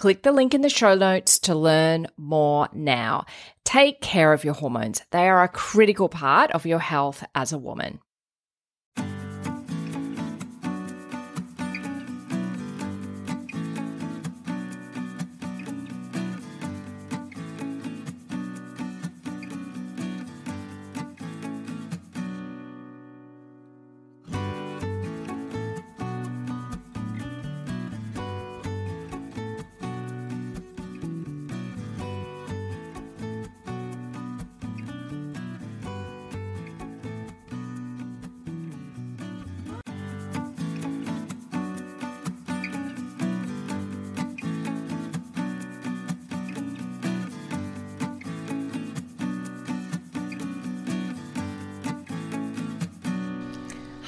Click the link in the show notes to learn more now. Take care of your hormones. They are a critical part of your health as a woman.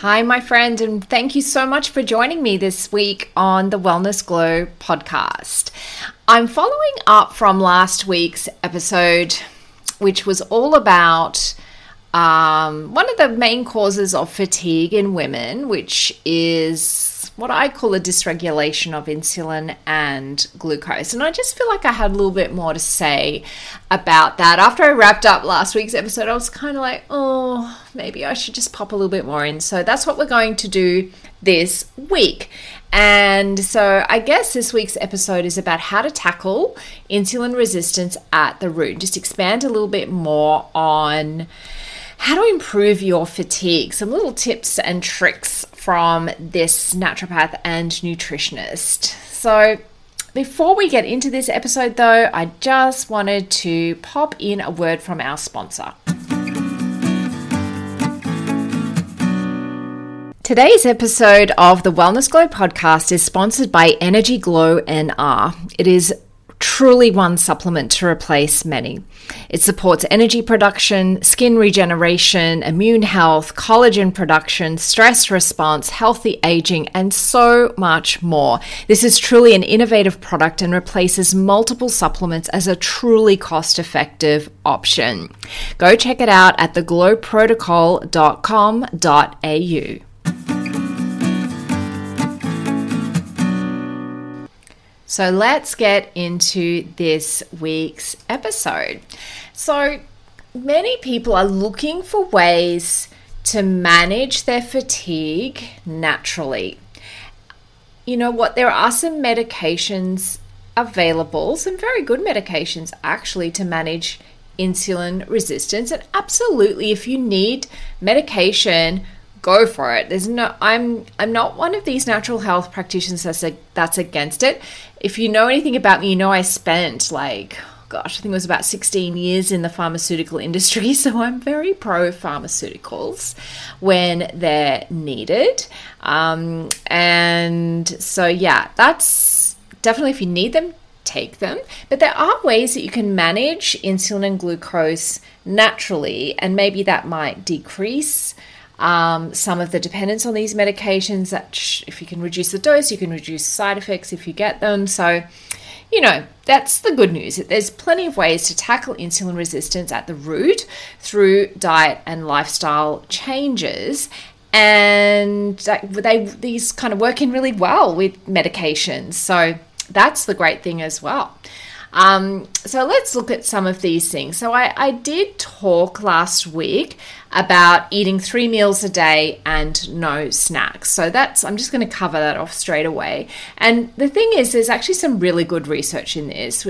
Hi, my friend, and thank you so much for joining me this week on the Wellness Glow podcast. I'm following up from last week's episode, which was all about um, one of the main causes of fatigue in women, which is what I call a dysregulation of insulin and glucose. And I just feel like I had a little bit more to say about that. After I wrapped up last week's episode, I was kind of like, oh, maybe I should just pop a little bit more in. So that's what we're going to do this week. And so I guess this week's episode is about how to tackle insulin resistance at the root. Just expand a little bit more on how to improve your fatigue. Some little tips and tricks from this naturopath and nutritionist. So, before we get into this episode, though, I just wanted to pop in a word from our sponsor. Today's episode of the Wellness Glow podcast is sponsored by Energy Glow NR. It is truly one supplement to replace many. It supports energy production, skin regeneration, immune health, collagen production, stress response, healthy aging, and so much more. This is truly an innovative product and replaces multiple supplements as a truly cost effective option. Go check it out at theglowprotocol.com.au. So let's get into this week's episode. So, many people are looking for ways to manage their fatigue naturally. You know what? There are some medications available, some very good medications actually, to manage insulin resistance. And absolutely, if you need medication go for it. There's no I'm I'm not one of these natural health practitioners that's a, that's against it. If you know anything about me, you know I spent like gosh, I think it was about 16 years in the pharmaceutical industry, so I'm very pro pharmaceuticals when they're needed. Um, and so, yeah, that's definitely if you need them, take them. But there are ways that you can manage insulin and glucose naturally, and maybe that might decrease um, some of the dependence on these medications that sh- if you can reduce the dose, you can reduce side effects if you get them. So, you know, that's the good news. There's plenty of ways to tackle insulin resistance at the root through diet and lifestyle changes. And they these kind of work in really well with medications. So that's the great thing as well. Um, so let's look at some of these things. So I, I did talk last week about eating three meals a day and no snacks. So that's I'm just going to cover that off straight away. And the thing is, there's actually some really good research in this.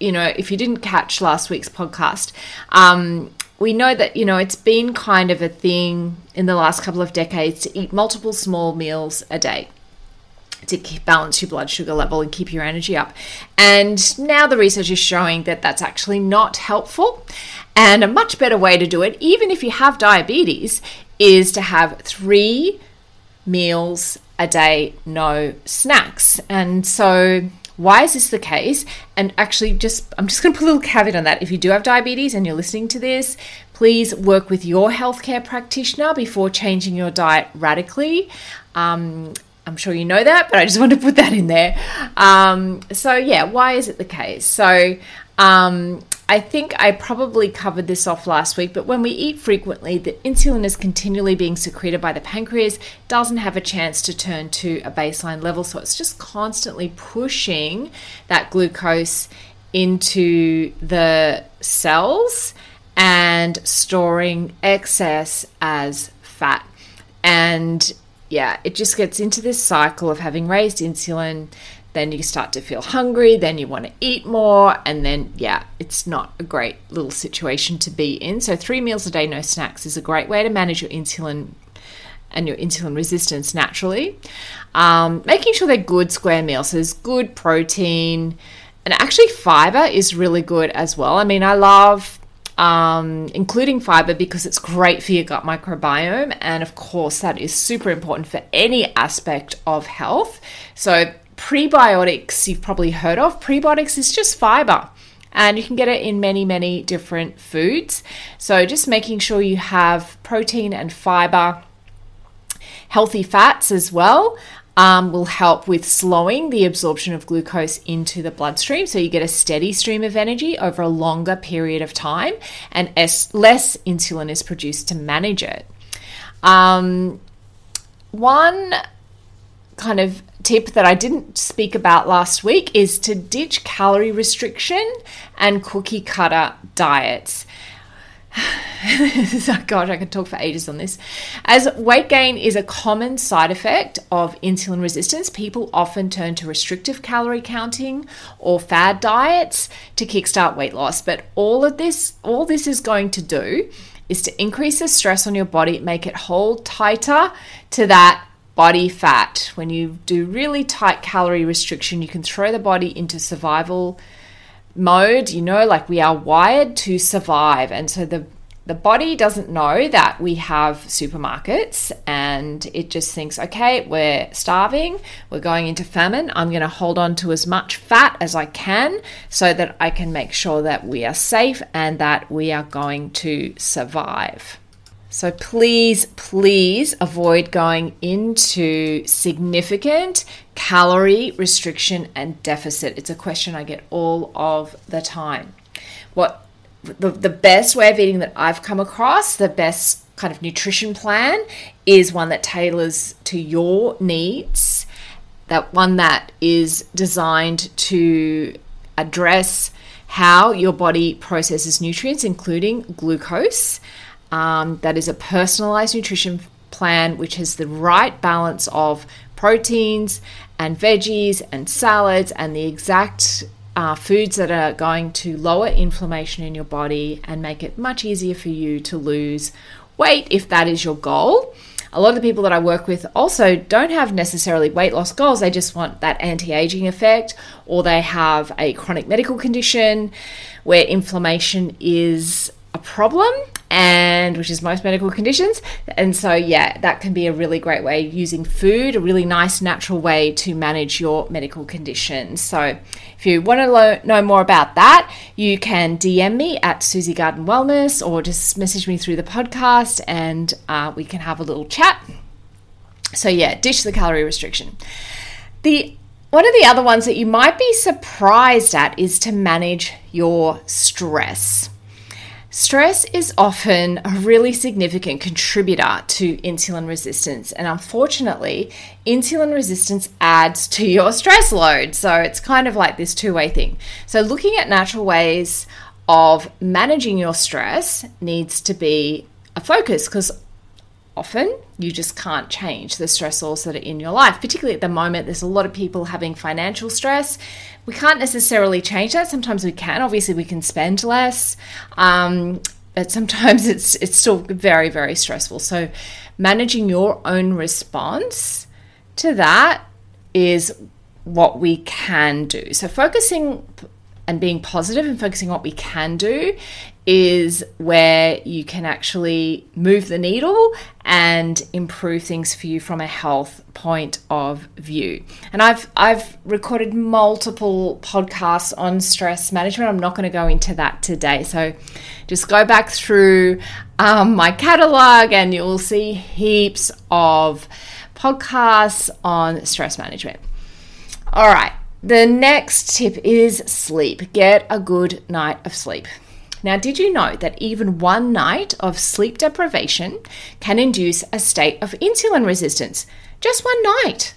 You know, if you didn't catch last week's podcast, um, we know that you know it's been kind of a thing in the last couple of decades to eat multiple small meals a day to balance your blood sugar level and keep your energy up. And now the research is showing that that's actually not helpful. And a much better way to do it, even if you have diabetes, is to have three meals a day, no snacks. And so, why is this the case? And actually, just I'm just going to put a little caveat on that. If you do have diabetes and you're listening to this, please work with your healthcare practitioner before changing your diet radically. Um, I'm sure you know that, but I just want to put that in there. Um, so, yeah, why is it the case? So, um, I think I probably covered this off last week, but when we eat frequently, the insulin is continually being secreted by the pancreas, doesn't have a chance to turn to a baseline level. So it's just constantly pushing that glucose into the cells and storing excess as fat. And yeah, it just gets into this cycle of having raised insulin. Then you start to feel hungry, then you want to eat more, and then, yeah, it's not a great little situation to be in. So, three meals a day, no snacks, is a great way to manage your insulin and your insulin resistance naturally. Um, making sure they're good square meals, so there's good protein, and actually, fiber is really good as well. I mean, I love um, including fiber because it's great for your gut microbiome. And of course, that is super important for any aspect of health. So, prebiotics, you've probably heard of. Prebiotics is just fiber. And you can get it in many, many different foods. So, just making sure you have protein and fiber, healthy fats as well um, will help with slowing the absorption of glucose into the bloodstream. So you get a steady stream of energy over a longer period of time, and less insulin is produced to manage it. Um, one kind of tip that I didn't speak about last week is to ditch calorie restriction and cookie cutter diets. God, I could talk for ages on this. As weight gain is a common side effect of insulin resistance, people often turn to restrictive calorie counting or fad diets to kickstart weight loss. But all of this, all this is going to do is to increase the stress on your body, make it hold tighter to that body fat. When you do really tight calorie restriction, you can throw the body into survival mode, you know, like we are wired to survive. And so the the body doesn't know that we have supermarkets and it just thinks, okay, we're starving, we're going into famine. I'm going to hold on to as much fat as I can so that I can make sure that we are safe and that we are going to survive. So please, please avoid going into significant calorie restriction and deficit. It's a question I get all of the time. What the, the best way of eating that I've come across, the best kind of nutrition plan is one that tailors to your needs, that one that is designed to address how your body processes nutrients, including glucose um, that is a personalized nutrition plan which has the right balance of proteins and veggies and salads and the exact uh, foods that are going to lower inflammation in your body and make it much easier for you to lose weight if that is your goal. A lot of the people that I work with also don't have necessarily weight loss goals, they just want that anti aging effect, or they have a chronic medical condition where inflammation is a problem and which is most medical conditions. And so, yeah, that can be a really great way using food, a really nice natural way to manage your medical conditions. So, if you want to lo- know more about that, you can DM me at Susie Garden Wellness or just message me through the podcast and uh, we can have a little chat. So, yeah, ditch the calorie restriction. The One of the other ones that you might be surprised at is to manage your stress. Stress is often a really significant contributor to insulin resistance, and unfortunately, insulin resistance adds to your stress load. So it's kind of like this two way thing. So, looking at natural ways of managing your stress needs to be a focus because often you just can't change the stressors that are in your life. Particularly at the moment, there's a lot of people having financial stress. We can't necessarily change that. Sometimes we can. Obviously, we can spend less. Um, but sometimes it's it's still very very stressful. So managing your own response to that is what we can do. So focusing and being positive and focusing on what we can do is where you can actually move the needle and improve things for you from a health point of view. And I've I've recorded multiple podcasts on stress management. I'm not going to go into that today. So just go back through um, my catalog and you'll see heaps of podcasts on stress management. All right. The next tip is sleep. Get a good night of sleep. Now, did you know that even one night of sleep deprivation can induce a state of insulin resistance? Just one night.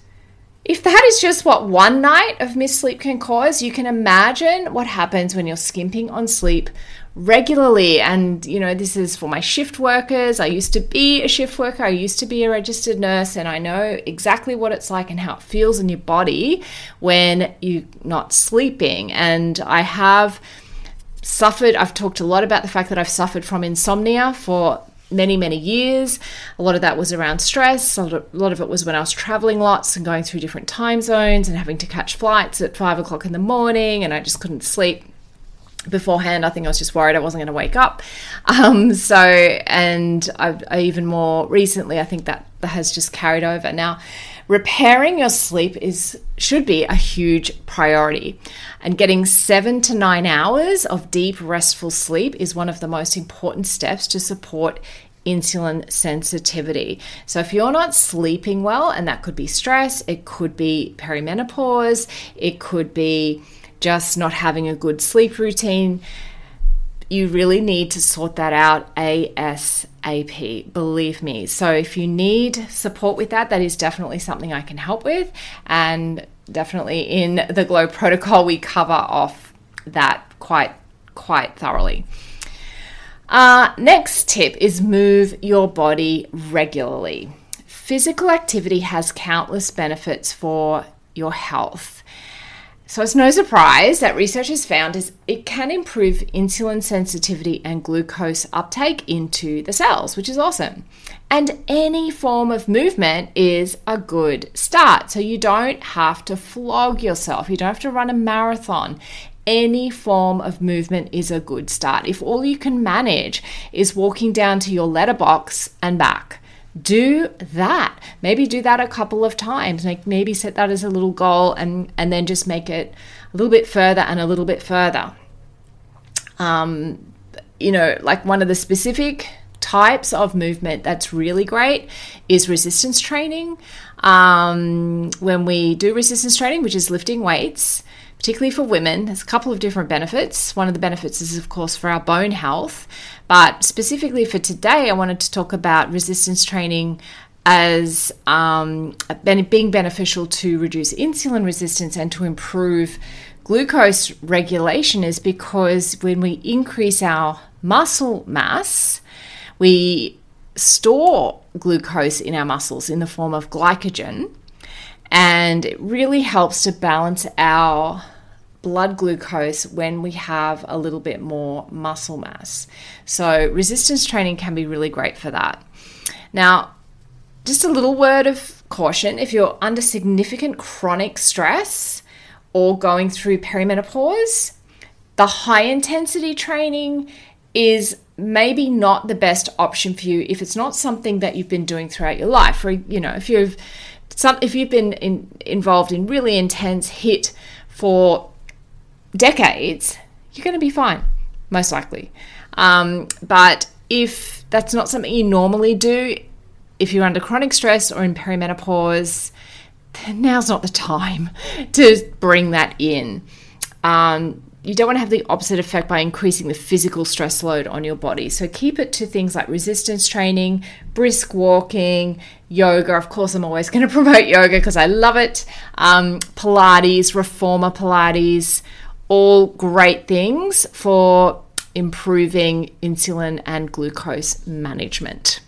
If that is just what one night of missed sleep can cause, you can imagine what happens when you're skimping on sleep regularly. And, you know, this is for my shift workers. I used to be a shift worker, I used to be a registered nurse, and I know exactly what it's like and how it feels in your body when you're not sleeping. And I have suffered, I've talked a lot about the fact that I've suffered from insomnia for many, many years. A lot of that was around stress. A lot of it was when I was traveling lots and going through different time zones and having to catch flights at five o'clock in the morning, and I just couldn't sleep beforehand i think i was just worried i wasn't going to wake up um, so and I, I, even more recently i think that, that has just carried over now repairing your sleep is should be a huge priority and getting 7 to 9 hours of deep restful sleep is one of the most important steps to support insulin sensitivity. So, if you're not sleeping well, and that could be stress, it could be perimenopause, it could be just not having a good sleep routine, you really need to sort that out ASAP, believe me. So, if you need support with that, that is definitely something I can help with. And definitely in the Glow protocol, we cover off that quite, quite thoroughly. Uh, next tip is move your body regularly. Physical activity has countless benefits for your health. So it's no surprise that research has found is it can improve insulin sensitivity and glucose uptake into the cells, which is awesome. And any form of movement is a good start. So you don't have to flog yourself. You don't have to run a marathon. Any form of movement is a good start. If all you can manage is walking down to your letterbox and back, do that. Maybe do that a couple of times. Like maybe set that as a little goal and and then just make it a little bit further and a little bit further. Um you know like one of the specific types of movement that's really great is resistance training. Um, when we do resistance training which is lifting weights particularly for women there's a couple of different benefits. One of the benefits is of course for our bone health. But specifically for today, I wanted to talk about resistance training as um, being beneficial to reduce insulin resistance and to improve glucose regulation is because when we increase our muscle mass, we store glucose in our muscles in the form of glycogen, and it really helps to balance our blood glucose when we have a little bit more muscle mass. So, resistance training can be really great for that. Now, just a little word of caution if you're under significant chronic stress or going through perimenopause, the high intensity training is maybe not the best option for you if it's not something that you've been doing throughout your life or you know if you've some if you've been in, involved in really intense HIIT for decades, you're going to be fine, most likely. Um, but if that's not something you normally do, if you're under chronic stress or in perimenopause, now's not the time to bring that in. Um, you don't want to have the opposite effect by increasing the physical stress load on your body. So keep it to things like resistance training, brisk walking, yoga. Of course, I'm always going to promote yoga because I love it. Um, Pilates, reformer Pilates, all great things for improving insulin and glucose management.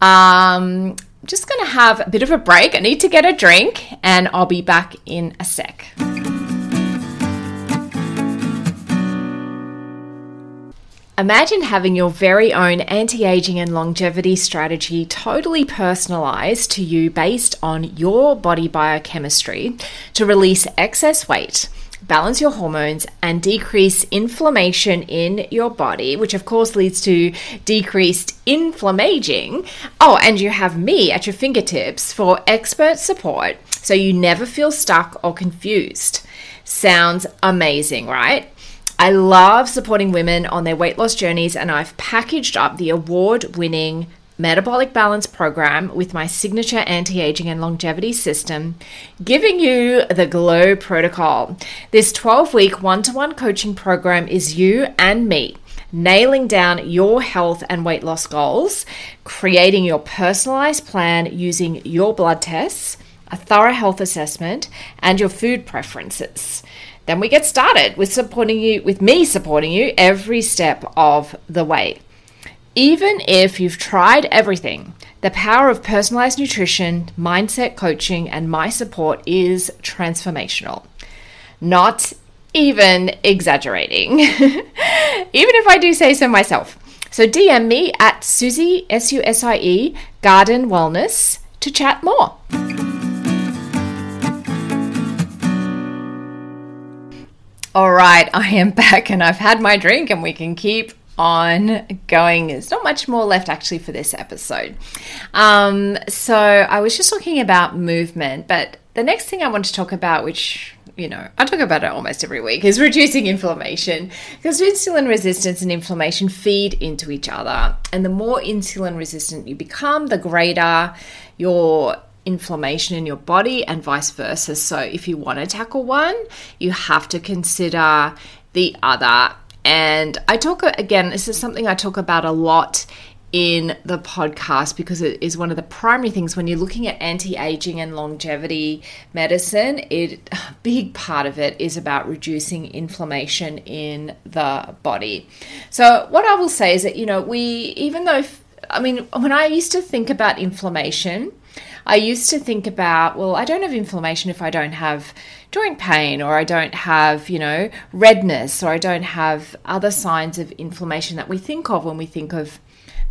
Um, just going to have a bit of a break. I need to get a drink and I'll be back in a sec. Imagine having your very own anti aging and longevity strategy totally personalized to you based on your body biochemistry to release excess weight balance your hormones and decrease inflammation in your body, which of course leads to decreased inflammaging. Oh, and you have me at your fingertips for expert support so you never feel stuck or confused. Sounds amazing, right? I love supporting women on their weight loss journeys, and I've packaged up the award winning metabolic balance program with my signature anti aging and longevity system, giving you the GLOW protocol. This 12 week one to one coaching program is you and me. Nailing down your health and weight loss goals, creating your personalized plan using your blood tests, a thorough health assessment, and your food preferences. Then we get started with supporting you, with me supporting you every step of the way. Even if you've tried everything, the power of personalized nutrition, mindset coaching, and my support is transformational. Not even exaggerating. even if I do say so myself. So DM me at Susie, S U S I E, Garden Wellness to chat more. All right, I am back and I've had my drink and we can keep on going. There's not much more left actually for this episode. Um, so I was just talking about movement, but the next thing I want to talk about, which you know, I talk about it almost every week, is reducing inflammation because insulin resistance and inflammation feed into each other. And the more insulin resistant you become, the greater your inflammation in your body and vice versa. So if you want to tackle one, you have to consider the other. And I talk again, this is something I talk about a lot in the podcast because it is one of the primary things. When you're looking at anti-aging and longevity medicine it a big part of it is about reducing inflammation in the body. So what i will say is that you know we even though i mean when i used to think about inflammation I used to think about, well, I don't have inflammation if I don't have joint pain or I don't have, you know, redness or I don't have other signs of inflammation that we think of when we think of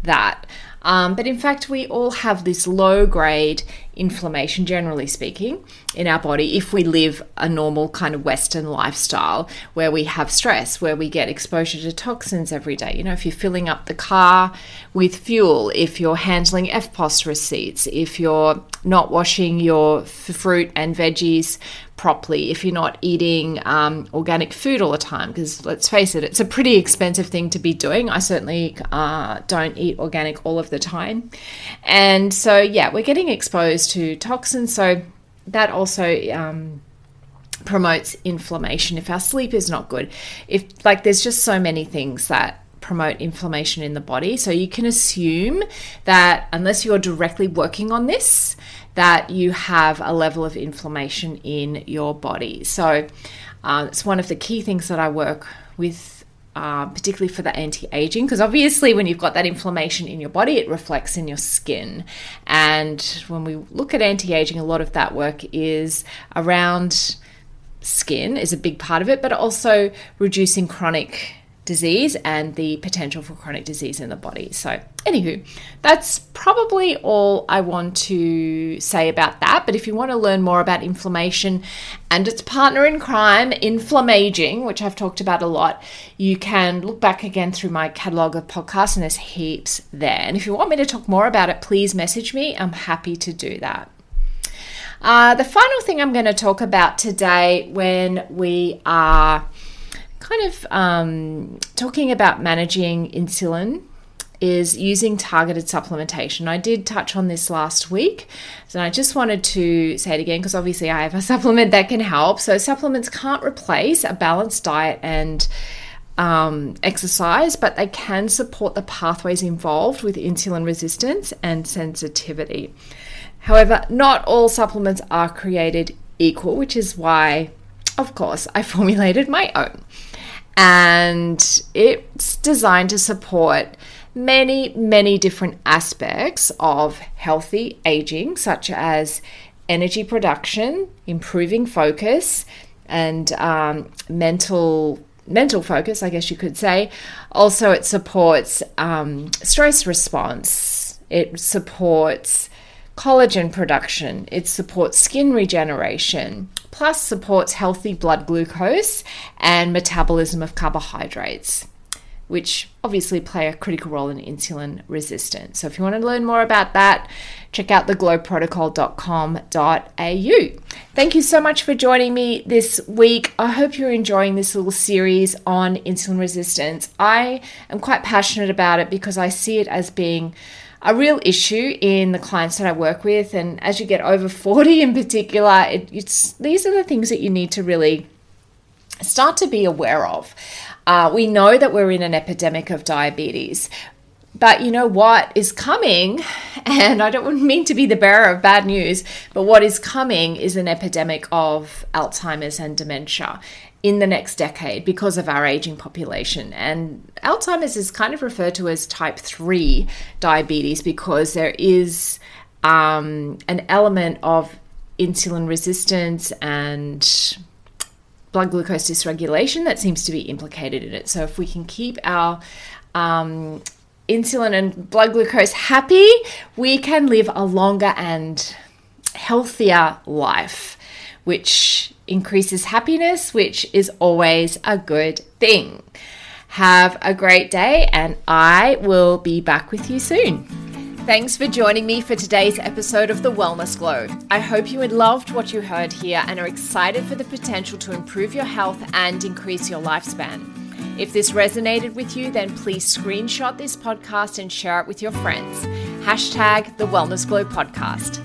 that. Um, but in fact, we all have this low grade inflammation, generally speaking, in our body if we live a normal kind of Western lifestyle where we have stress, where we get exposure to toxins every day. You know, if you're filling up the car with fuel, if you're handling EFTPOS receipts, if you're not washing your fruit and veggies properly, if you're not eating um, organic food all the time, because let's face it, it's a pretty expensive thing to be doing. I certainly uh, don't eat organic all of the time. And so, yeah, we're getting exposed to toxins. So that also. Um, promotes inflammation if our sleep is not good if like there's just so many things that promote inflammation in the body. So you can assume that unless you're directly working on this, that you have a level of inflammation in your body. So uh, it's one of the key things that I work with. Uh, particularly for the anti aging, because obviously, when you've got that inflammation in your body, it reflects in your skin. And when we look at anti aging, a lot of that work is around skin, is a big part of it, but also reducing chronic disease and the potential for chronic disease in the body. So, anywho, that's probably all I want to say about that. But if you want to learn more about inflammation and its partner in crime, inflammaging, which I've talked about a lot, you can look back again through my catalogue of podcasts, and there's heaps there. And if you want me to talk more about it, please message me. I'm happy to do that. Uh, the final thing I'm going to talk about today when we are kind of um, talking about managing insulin is using targeted supplementation. I did touch on this last week, so I just wanted to say it again because obviously I have a supplement that can help. So, supplements can't replace a balanced diet and um, exercise, but they can support the pathways involved with insulin resistance and sensitivity. However, not all supplements are created equal, which is why, of course, I formulated my own. And it's designed to support many, many different aspects of healthy aging, such as energy production, improving focus, and um, mental mental focus, I guess you could say. Also, it supports um, stress response. It supports collagen production. It supports skin regeneration. Plus, supports healthy blood glucose and metabolism of carbohydrates which obviously play a critical role in insulin resistance. So if you want to learn more about that, check out theglowprotocol.com.au. Thank you so much for joining me this week. I hope you're enjoying this little series on insulin resistance. I am quite passionate about it because I see it as being a real issue in the clients that I work with. And as you get over 40 in particular, it, it's these are the things that you need to really start to be aware of. Uh, we know that we're in an epidemic of diabetes. But you know what is coming, and I don't mean to be the bearer of bad news, but what is coming is an epidemic of Alzheimer's and dementia in the next decade because of our aging population. And Alzheimer's is kind of referred to as type 3 diabetes because there is um, an element of insulin resistance and blood glucose dysregulation that seems to be implicated in it. So, if we can keep our um, insulin and blood glucose happy, we can live a longer and healthier life, which increases happiness, which is always a good thing. Have a great day, and I will be back with you soon. Thanks for joining me for today's episode of The Wellness Glow. I hope you loved what you heard here and are excited for the potential to improve your health and increase your lifespan. If this resonated with you, then please screenshot this podcast and share it with your friends. Hashtag The Wellness Glow Podcast.